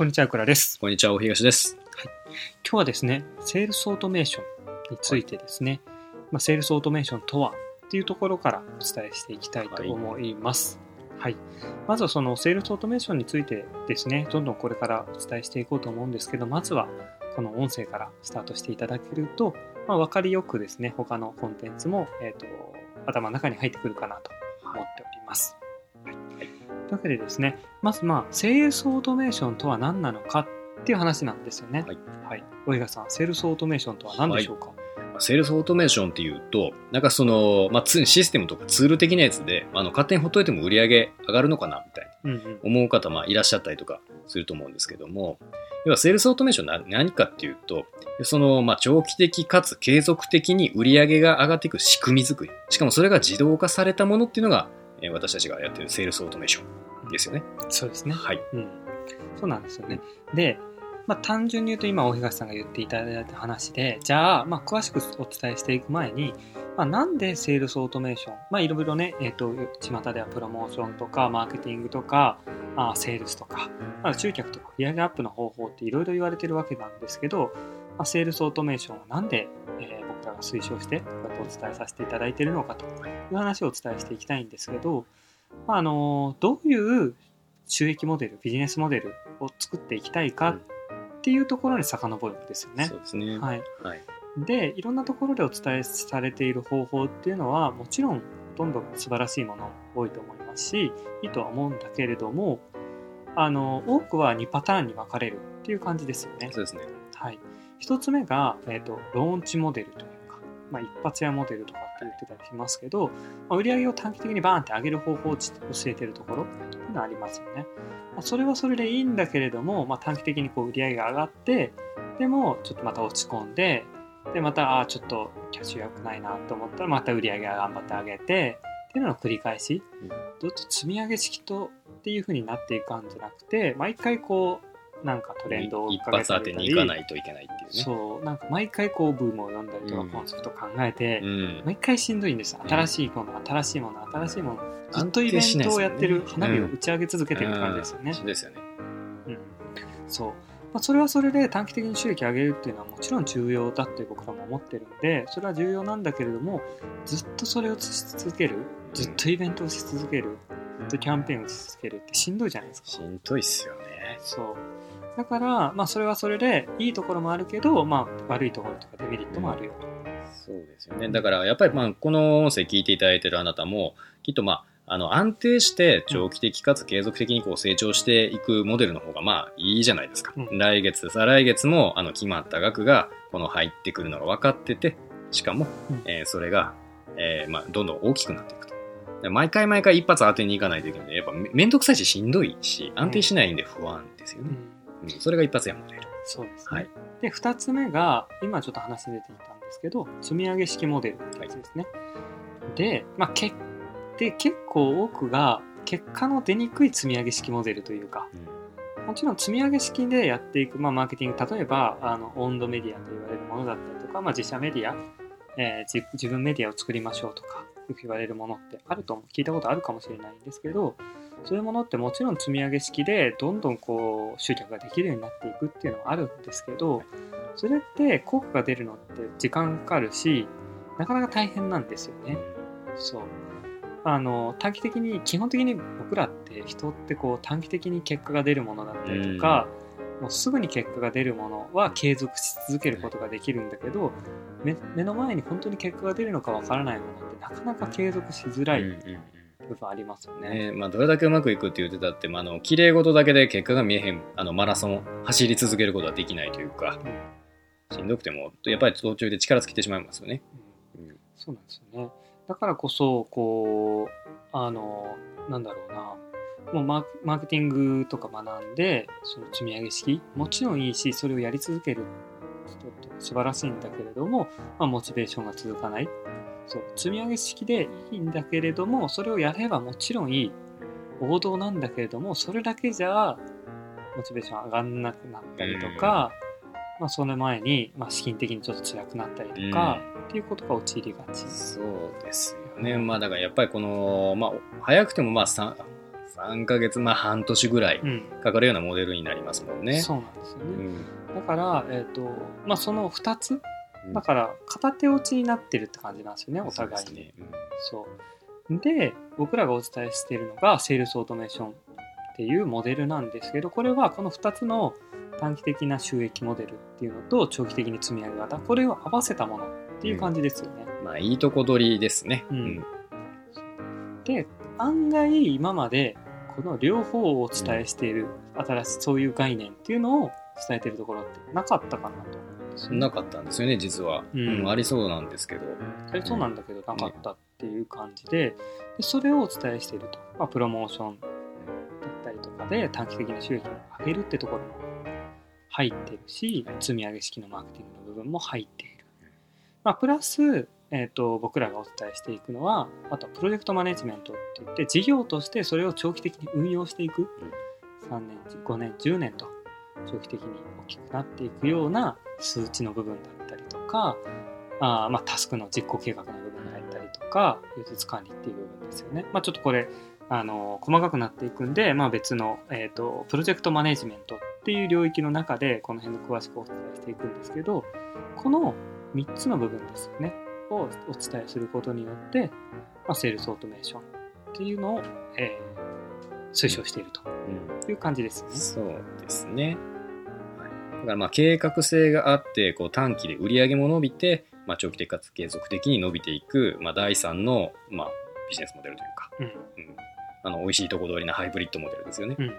こんにちは、矢倉です。こんにちは、大東です。今日はですね、セールスオートメーションについてですね、まあ、セールスオートメーションとはっていうところからお伝えしていきたいと思います。はい。まずはそのセールスオートメーションについてですね、どんどんこれからお伝えしていこうと思うんですけど、まずはこの音声からスタートしていただけると、まあ、分かりよくですね、他のコンテンツも、えー、と頭の中に入ってくるかなと思っております。はい。というわけでですね、まずまあ、セールスオートメーションとは何なのかっていう話なんですよね。はい。はい。大東さん、セールスオートメーションとは何でしょうか、セールスオートメーションっていうと、なんかその、まあ、ツシステムとかツール的なやつで、あの、勝手にほっといても売り上げ上がるのかなみたいな。思う方、まあ、いらっしゃったりとかすると思うんですけども、要はセールスオートメーションな何かっていうと、その、まあ、長期的かつ継続的に売り上げが上がっていく仕組み作り。しかもそれが自動化されたものっていうのが、えー私たちがやってるセールスオートメーションですよね。そうですね。はい。うん。そうなんですよね。で、まあ、単純に言うと今大東さんが言っていただいた話で、じゃあ、まあ、詳しくお伝えしていく前に、まあ、なんでセールスオートメーション、まあ、いろいろね、えっ、と、巷ではプロモーションとか、マーケティングとか、あセールスとか、まあ、集客とか売上アップの方法っていろいろ言われてるわけなんですけど、まあ、セールスオートメーションをなんで、え推奨して、こうやってお伝えさせていただいているのかという話をお伝えしていきたいんですけど、まあ、あのどういう収益モデル、ビジネスモデルを作っていきたいかっていうところに遡るんですよねそう。ですね。はい。はい。で、いろんなところでお伝えされている方法っていうのは、もちろんどんどん素晴らしいもの多いと思いますし、いいとは思うんだけれども、あの、多くは2パターンに分かれるっていう感じですよね。そうですね。はい。一つ目が、えっ、と、ローンチモデルというか、まあ、一発屋モデルとかって言ってたりしますけど、まあ、売り上げを短期的にバーンって上げる方法を教えてるところっていうのはありますよね。まあ、それはそれでいいんだけれども、まあ、短期的にこう売り上げが上がって、でもちょっとまた落ち込んで、で、また、ああ、ちょっとキャッシュ良くないなと思ったら、また売り上げが頑張って上げて、っていうのの繰り返し、うんずっと積み上げ式とっていう風になっていくんじゃなくて、毎回こう、なんかトレンドを追っ一かけ発当てに行かないといけないっていうね。そう、なんか毎回こうブームを読んだりとか、うんコンセプト考えて、うん。毎回しんどいんです新しいもの、新しいもの、新しいもの。ずっ安とイベントをやってる花火をうん打ち上げ続けてるって感じですよね。そうですよね。うんそう。まあ、それはそれで短期的に収益上げるっていうのはもちろん重要だって僕らも思ってるんで、それは重要なんだけれども、ずっとそれをし続ける、ずっとイベントをし続ける、ずっとキャンペーンをし続けるってしんどいじゃないですか。しんどいっすよね。そう。だから、まあそれはそれでいいところもあるけど、まあ悪いところとかデメリットもあるよと。そうですよね。だから、やっぱり、まあ、この音声聞いていただいてるあなたも、きっと、まあ、あの、安定して長期的かつ継続的にこう成長していくモデルの方が、まあ、いいじゃないですか。うん来月、再来月も、あの、決まった額が、この入ってくるのが分かってて、しかも、うんえーそれが、えーまあ、どんどん大きくなっていくと。で毎回毎回一発当てに行かないといけないやっぱめめんどくさいししんどいし、安定しないんで不安ですよね。うんそれが一発やモデル。そうですね。はいで、2つ目が、今ちょっと話に出ていたんですけど、積み上げ式モデルってやつですね。で、まあ、けで結構多くが、結果の出にくい積み上げ式モデルというか、もちろん積み上げ式でやっていく、まあ、マーケティング、例えば、あの、オンドメディアと言われるものだったりとか、まあ、自社メディア、えー自自分メディアを作りましょうとか、よく言われるものってあると思う、聞いたことあるかもしれないんですけど、そういうものってもちろん積み上げ式でどんどんこう集客ができるようになっていくっていうのはあるんですけど、それって効果が出るのって時間かかるし、なかなか大変なんですよね。そう。あの、短期的に、基本的に僕らって人ってこう短期的に結果が出るものだったりとか、もうすぐに結果が出るものは継続し続けることができるんだけど、目目の前に本当に結果が出るのかわからないものってなかなか継続しづらい部分ありますよね。ねまあ、どれだけうまくいくって言ってたって、まあ、あの綺麗事だけで結果が見えへんあのマラソンを走り続けることはできないというか、しんどくてもやっぱり途中で力尽きてしまいますよね。うんうんそうなんですよね。だからこそ、こう、あの、なんだろうな、もうマーマーケティングとか学んで、その積み上げ式、もちろんいいし、それをやり続ける人って素晴らしいんだけれども、まあ、モチベーションが続かない。そう、積み上げ式でいいんだけれども、それをやればもちろんいい。王道なんだけれども、それだけじゃ、モチベーション上がんなくなったりとか、まあ、その前に、まあ、資金的にちょっと辛くなったりとか、っていうことが陥りがち。そうですよね。まあだからやっぱりこの、まあ早くてもまあ 3, 3ヶ月、まあ半年ぐらいうんかかるようなモデルになりますもんね。そうなんですようね、んだから、えっとまあ、その2つうんだから片手落ちになってるって感じなんですよねお互いにそうですね。うん。そう。で僕らがお伝えしているのがセールスオートメーションっていうモデルなんですけどこれはこの2つの短期的な収益モデルっていうのと長期的に積み上げ型これを合わせたものっていう感じですよね、まあいいとこ取りですね。うん。で案外今までこの両方をお伝えしている新しいそういう概念っていうのを伝えてるところってなかったかなとなかったんですよね、実は。うん。うんありそうなんですけど。あれそうなんだけどなかったっていう感じででそれをお伝えしていると、まあ、プロモーションだったりとかで短期的な収益を上げるってところも入ってるし積み上げ式のマーケティングの部分も入っている、まあ、プラス、えー、と僕らがお伝えしていくのはあとはプロジェクトマネジメントって言って事業としてそれを長期的に運用していく。3年5年10年と長期的に大きくなっていくような数値の部分だったりとかあーまあタスクの実行計画の部分だったりとか予術管理っていう部分ですよね。まあ、ちょっとこれあの細かくなっていくんで、まあ、別の、えー、とプロジェクトマネジメントっていう領域の中でこの辺の詳しくお伝えしていくんですけどこの3つの部分ですよねをお伝えすることによって、まあ、セールスオートメーションっていうのを、えー推奨しているとうんいう感じですよね。そうですね。はいだからまあ計画性があってこう短期で売り上げも伸びて、まあ、長期的かつ継続的に伸びていく、まあ、第三の、まあ、ビジネスモデルというか、うん。うん、あの美味しいとこ取りなハイブリッドモデルですよね。うん、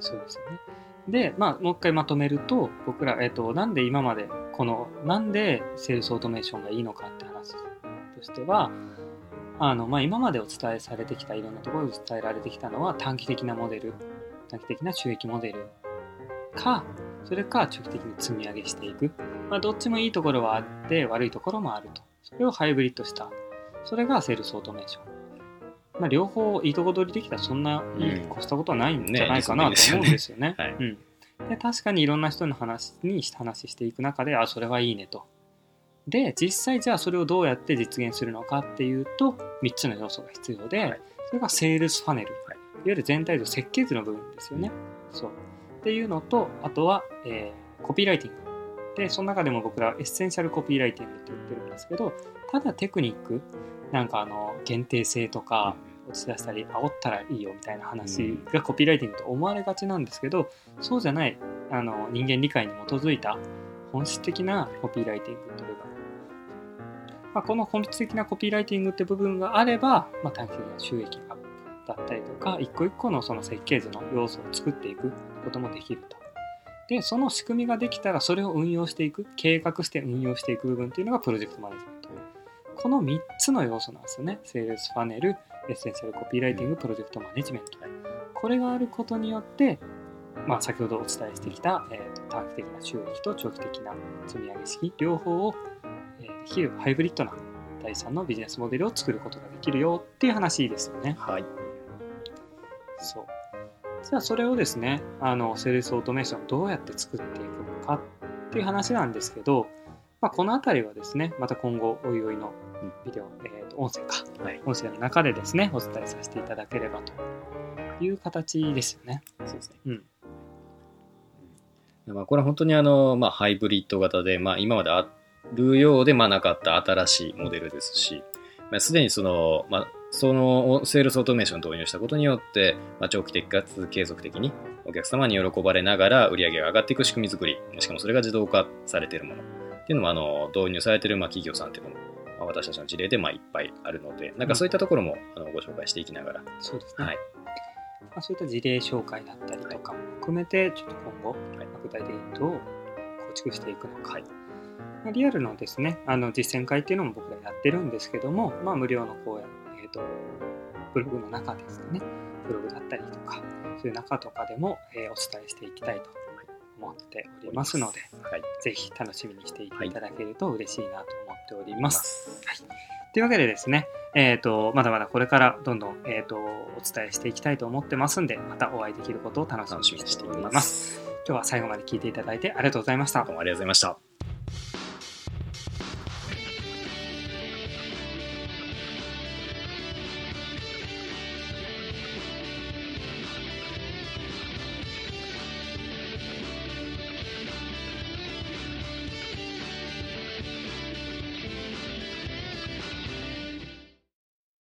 そうですよね。で、まあ、もう一回まとめると、僕ら、えっ、と、なんで今まで、この、なんでセールスオートメーションがいいのかって話としては、あの、まあ、今までお伝えされてきた、いろんなところで伝えられてきたのは、短期的なモデル、短期的な収益モデルか、それか長期的に積み上げしていく。まあ、どっちもいいところはあって、悪いところもあると。それをハイブリッドした。それがセールスオートメーション。まあ、両方いいとこ取りできたらそんないいうん越したことはないんじゃないかねなと思うんですよね。はいうん、で確かにいろんな人の話に話していく中であそれはいいねと。で実際じゃあそれをどうやって実現するのかっていうと3つの要素が必要で、はいそれがセールスファネル、はいい、わゆる全体像設計図の部分ですよね。そうっていうのとあとは、えーコピーライティング。でその中でも僕らはエッセンシャルコピーライティングって言ってるんですけどただテクニックなんかあの限定性とか落ち出したり煽ったらいいよみたいな話がコピーライティングと思われがちなんですけどそうじゃないあの人間理解に基づいた本質的なコピーライティングって部分、まあ、この本質的なコピーライティングって部分があれば、まあ、短期的な収益アップだったりとか一個一個のその設計図の要素を作っていくこともできると。でその仕組みができたらそれを運用していく計画して運用していく部分っていうのがプロジェクトマネジメントこの3つの要素なんですよねセールスファネルエッセンシャルコピーライティングプロジェクトマネジメントこれがあることによって、まあ、先ほどお伝えしてきた、えー短期的な収益と長期的な積み上げ式両方を、えーできるハイブリッドな第3のビジネスモデルを作ることができるよっていう話ですよね。はい。そう。じゃあそれをですね、あの、セールスオートメーションどうやって作っていくのかっていう話なんですけど、まあ、このあたりはですね、また今後おいおいのビデオ、えーと音声か、はい音声の中でですね、お伝えさせていただければという形ですよね。そうですね。うん。まあ、これは本当にあの、まあ、ハイブリッド型で、まあ、今まであるようで、まあ、なかった新しいモデルですし、まあ、すでにその、まあ、そのセールスオートメーションを導入したことによって、まあ、長期的かつ継続的にお客様に喜ばれながら売り上げが上がっていく仕組み作り、しかもそれが自動化されているもの。っていうのもあの導入されているまあ企業さんっていうのも、まあ、私たちの事例でまあいっぱいあるので、なんかそういったところもあのご紹介していきながら、そうですね。はい。まあ、そういった事例紹介だったりとかも含めて、ちょっと今後、はい。具体的にどう構築していくのか。まあリアルのですね、あの実践会っていうのも僕らやってるんですけども、まあ、無料の講演、えー、とブログの中ですかね、ブログだったりとか、そういう中とかでも、えーお伝えしていきたいと思っておりますので、はい、ぜひ楽しみにしていただけると嬉しいなと思っておりま。ますす。というわけでですね、えー、とまだまだこれからどんどん、えー、とお伝えしていきたいと思ってますんで、またお会いできることを楽しみにしてておりま。す。今日は最後まで聞いていただいてありがとうございましたどう。もありがとうございました。